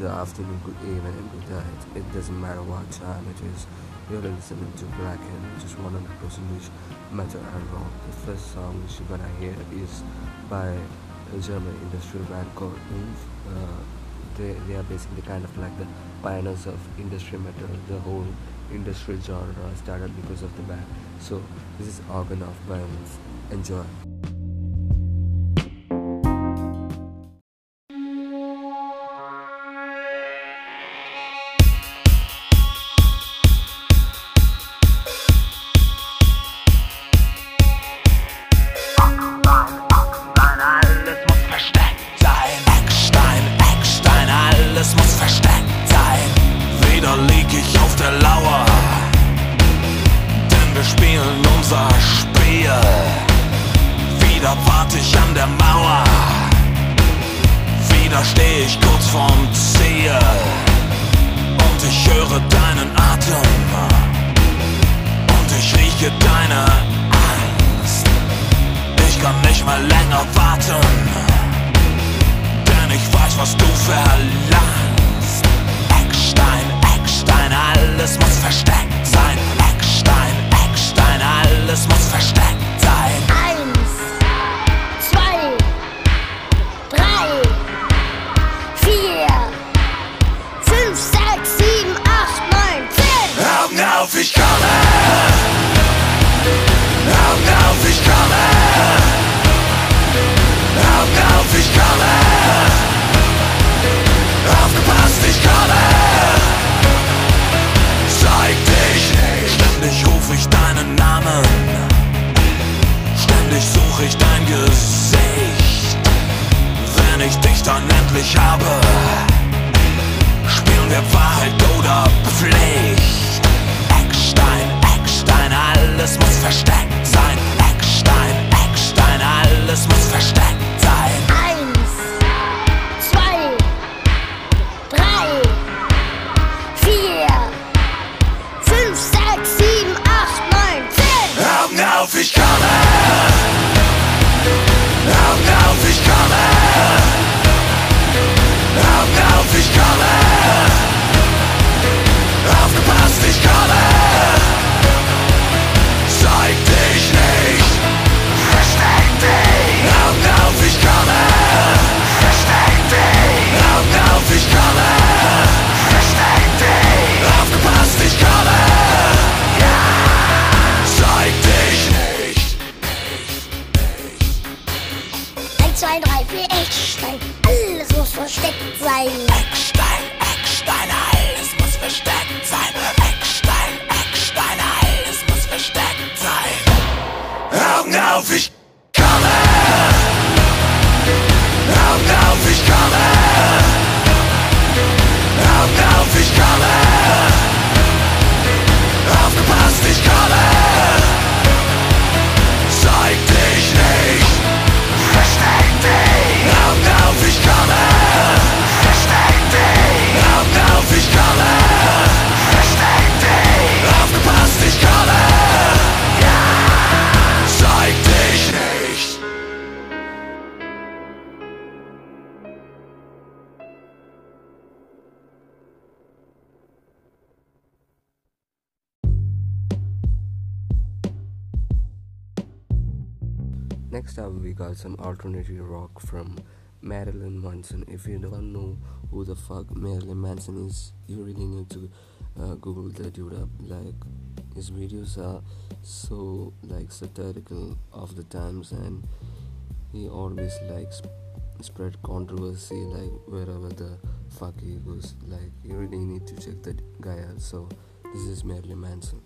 good afternoon, good evening, and good night. It doesn't matter what time it is. You're listening to Blackened just 100% metal and rock. The first song which you're gonna hear is by a German industrial band called Oomph. Uh, they, they are basically kind of like the pioneers of industrial metal. The whole industrial genre started because of the band. So this is Organ of Oomph. Enjoy. Got some alternative rock from Marilyn Manson. If you don't know who the fuck Marilyn Manson is, you really need to uh, Google that dude up. Like his videos are so like satirical of the times, and he always like sp- spread controversy like wherever the fuck he goes. Like you really need to check that guy out. So this is Marilyn Manson.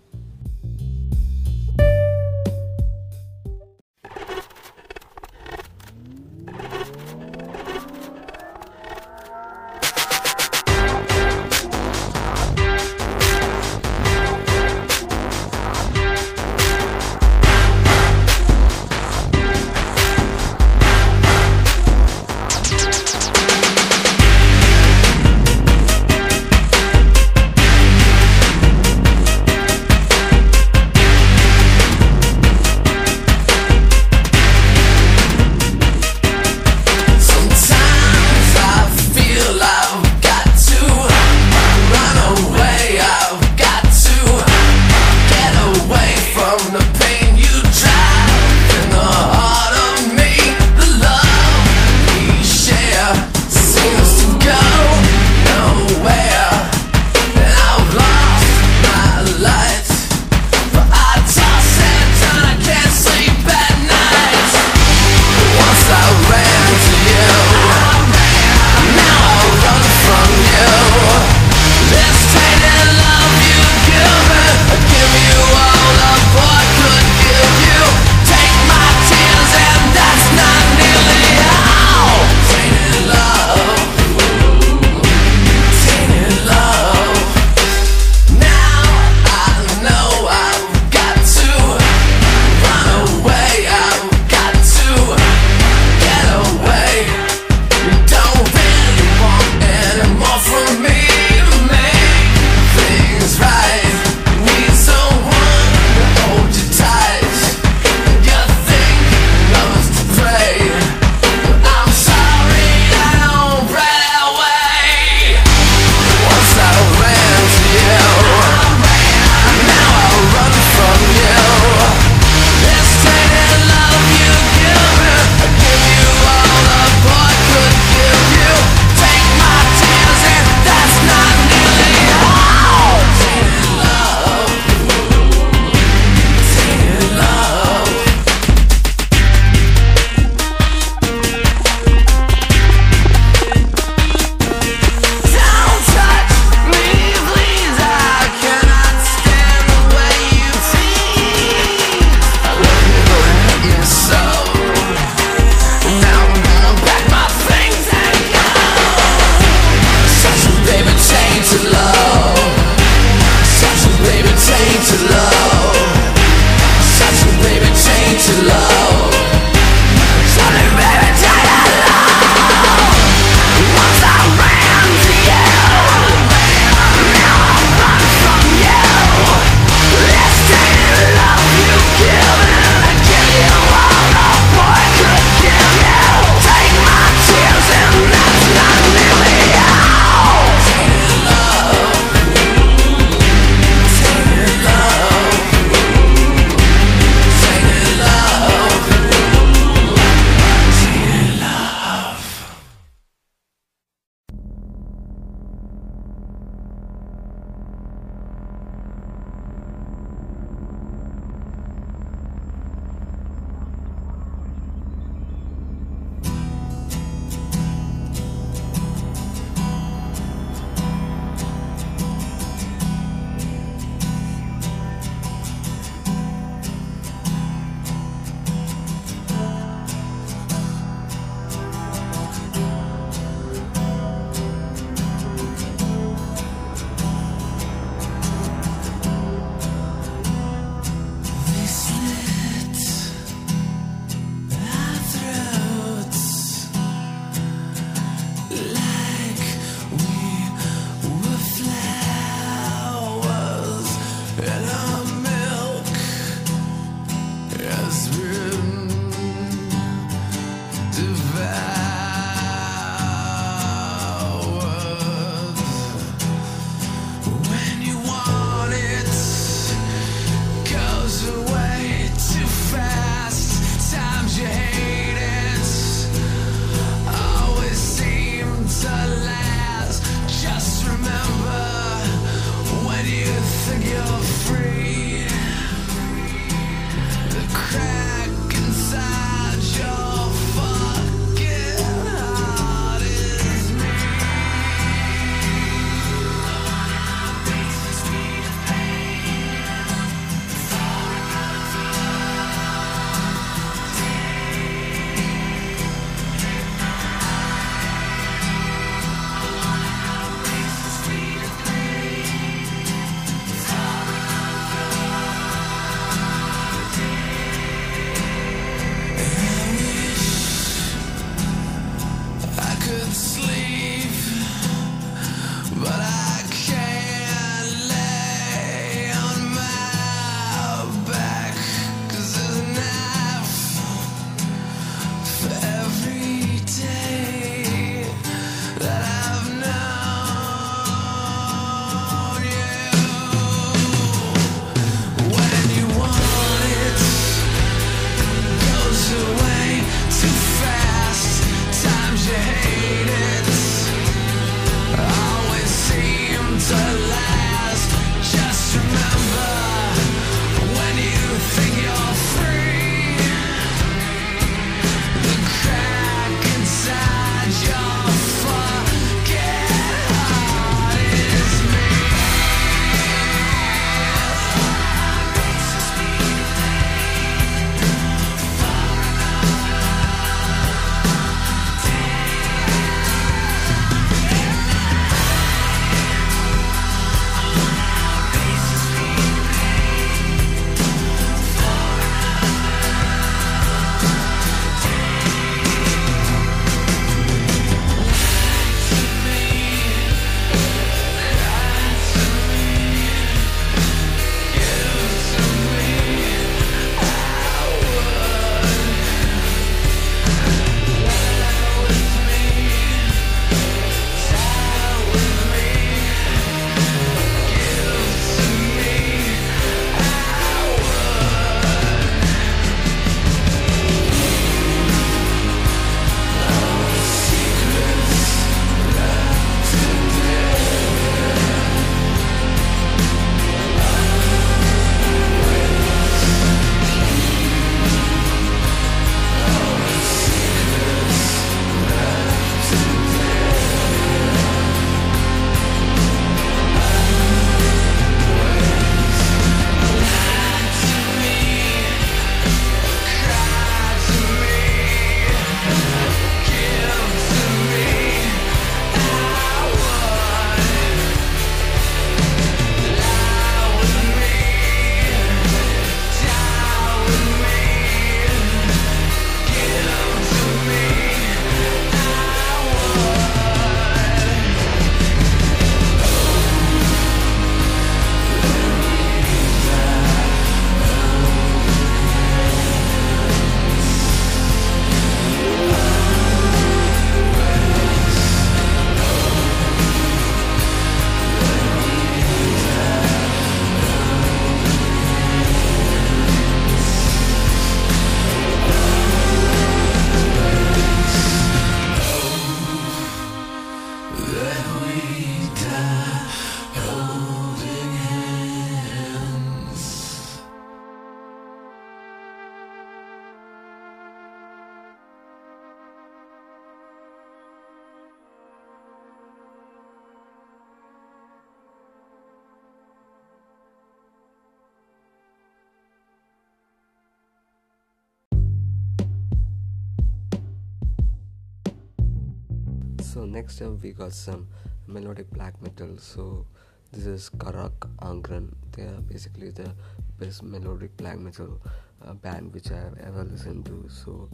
Next up we got some melodic black metal. So this is Carach Angren. They are basically the best melodic black metal uh, band which I have ever listened to. So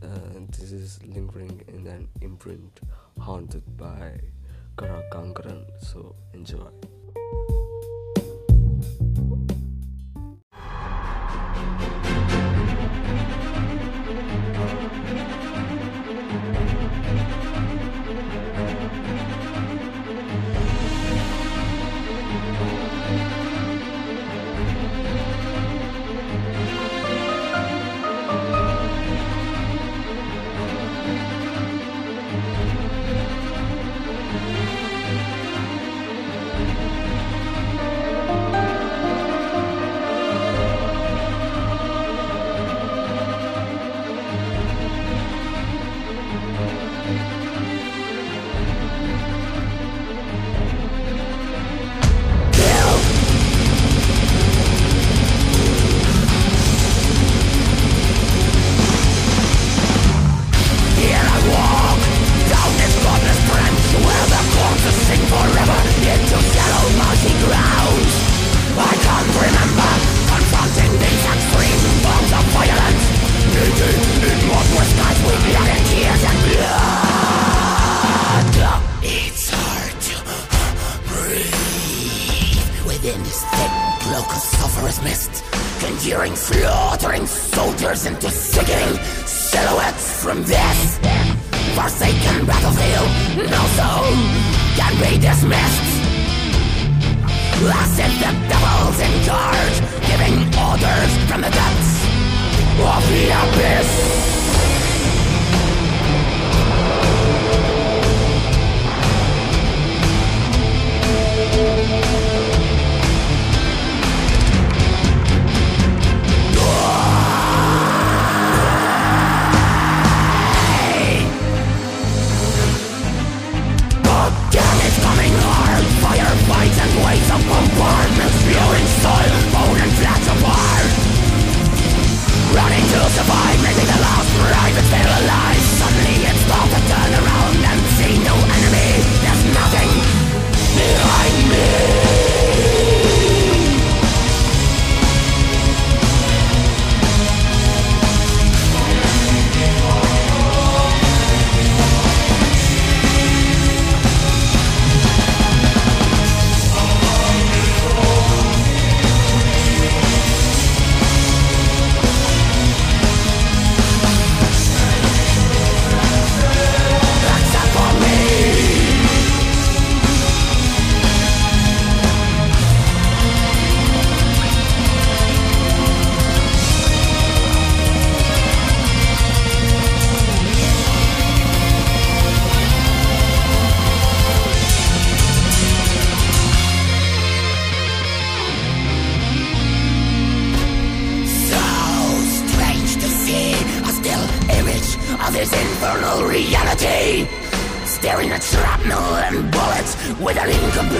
uh, this is lingering in an imprint haunted by Carach Angren. So enjoy.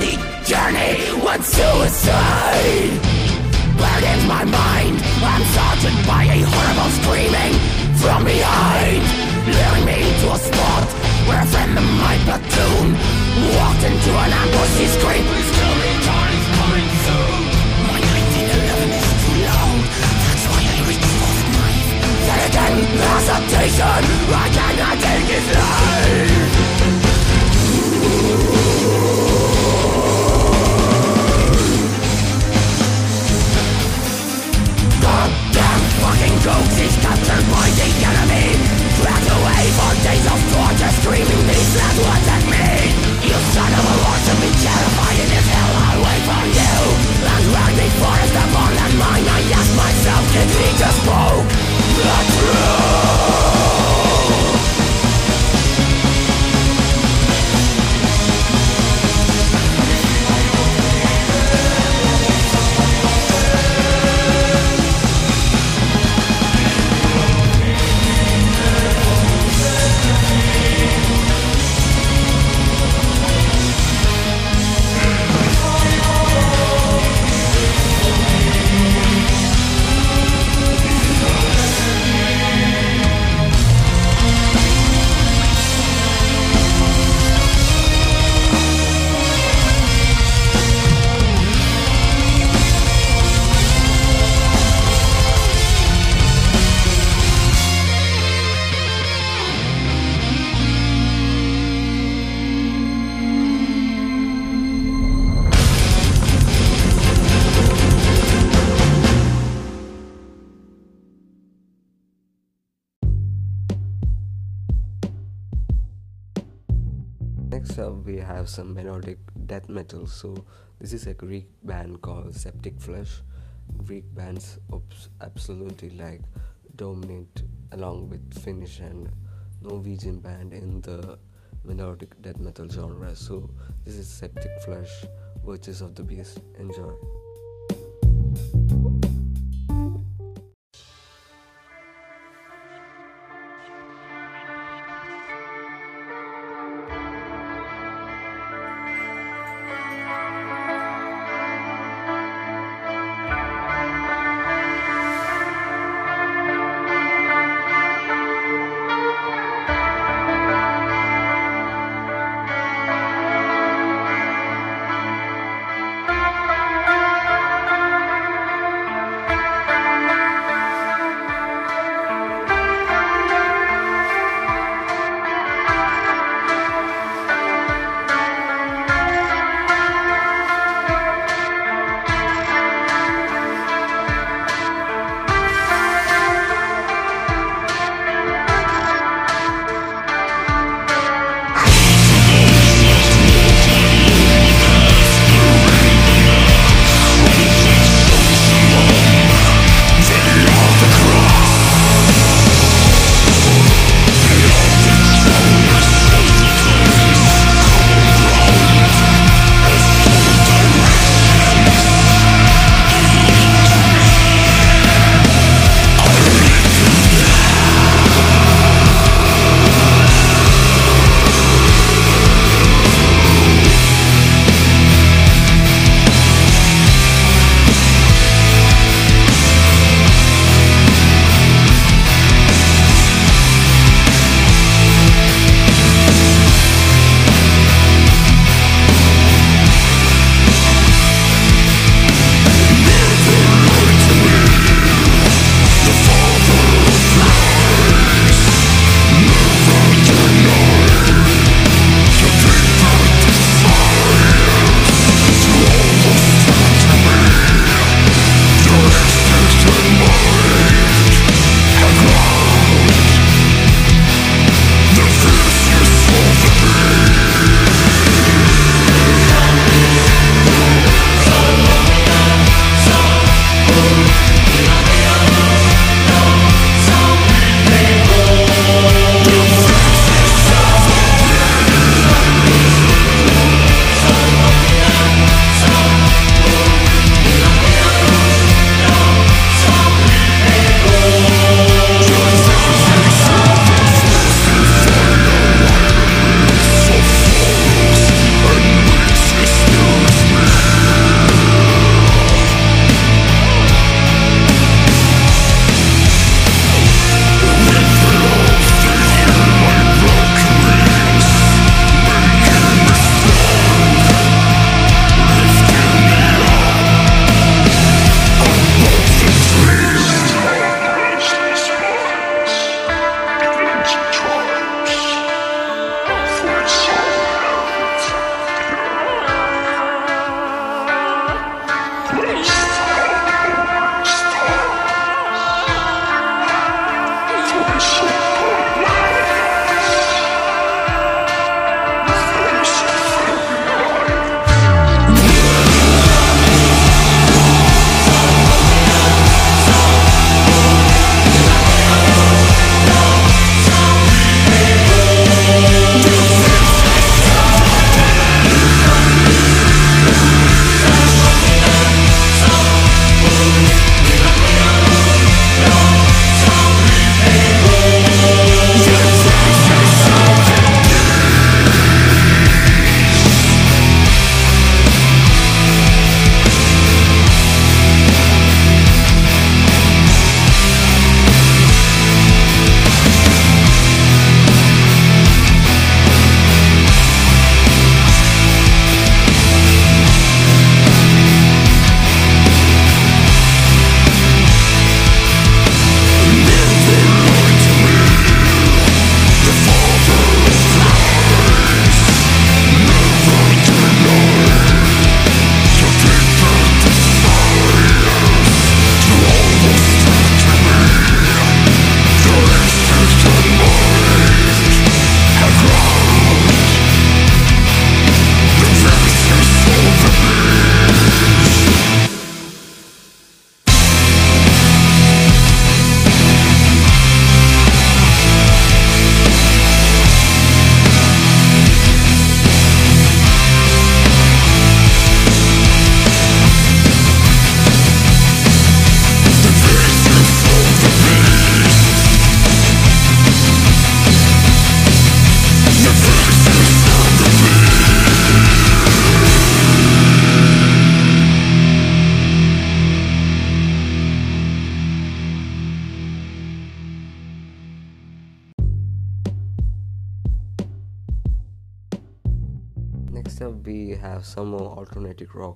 The journey One suicide? Burdens my mind? I'm surrounded by a horrible screaming From behind. Luring me to a spot Where a friend of my platoon Walked into an ambush. He screamed Please tell me, time is coming soon. My 1911 is too loud, That's why I reach for the knife Then again, there's I cannot take his life. Goat is captured by the enemy Dragged away for days of torture Screaming these last words at me You son of a whore to be terrified In this hell I'll wait for you And round me forest upon that mine I ask myself, did he just spoke the truth? We have some melodic death metal. So this is a Greek band called Septic Flesh. Greek bands obs- absolutely like dominate along with Finnish and Norwegian band in the melodic death metal genre. So this is Septic Flesh, Virtues of the Beast. Enjoy.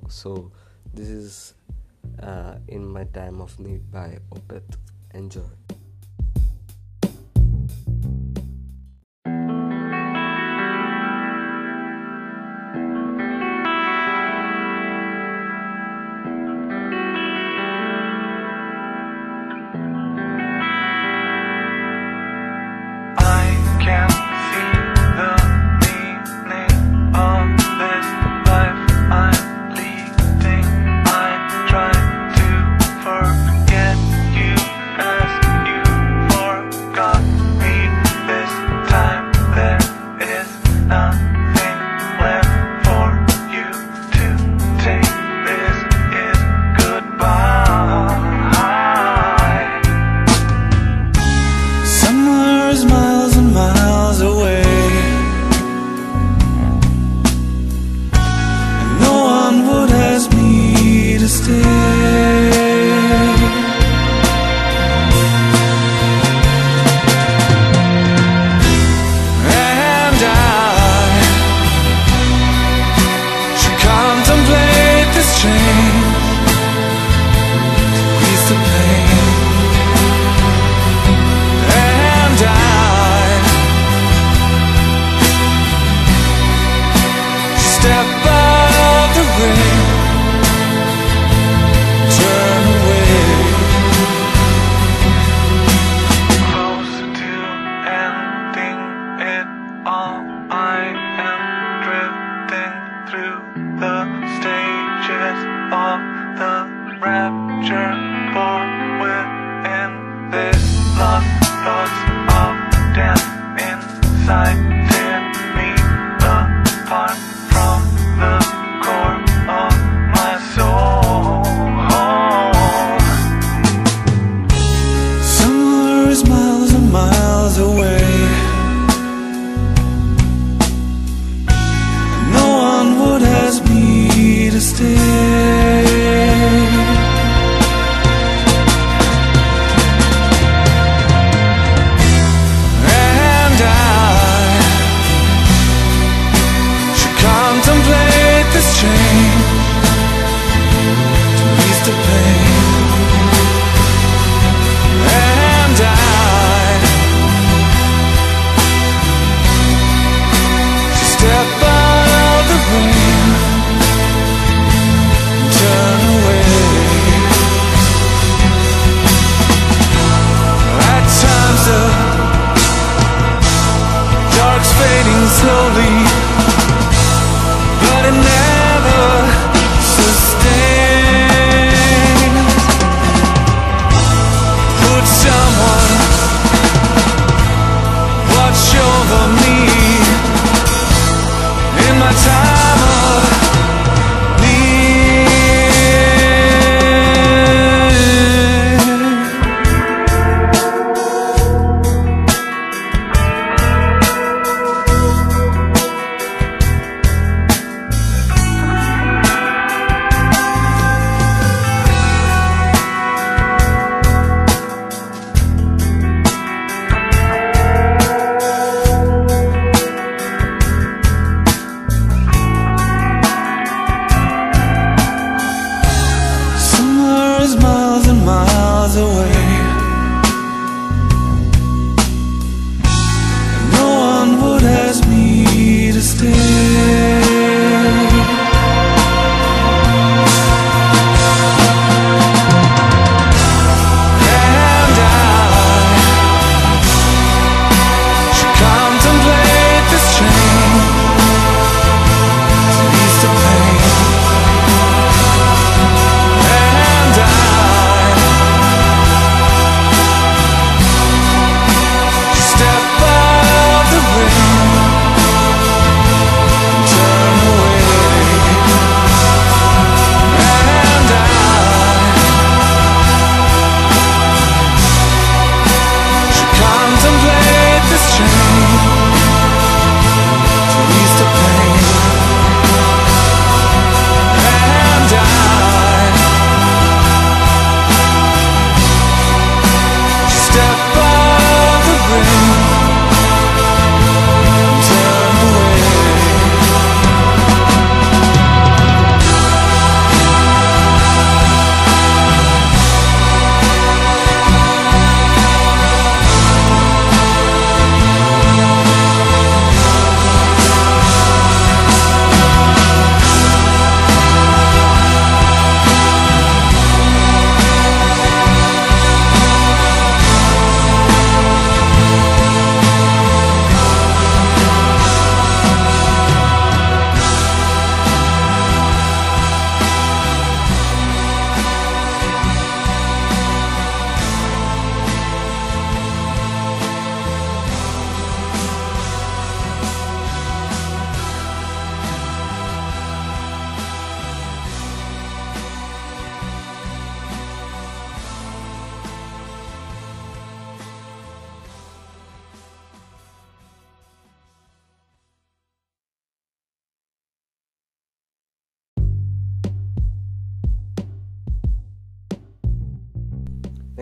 So, this is uh, in my time of need by Opeth. Enjoy.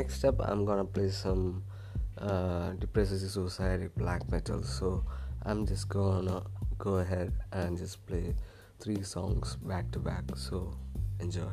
Next up i'm gonna play some uh depressive suicidal black metal. So i'm just gonna go ahead and just play three songs back to back. So enjoy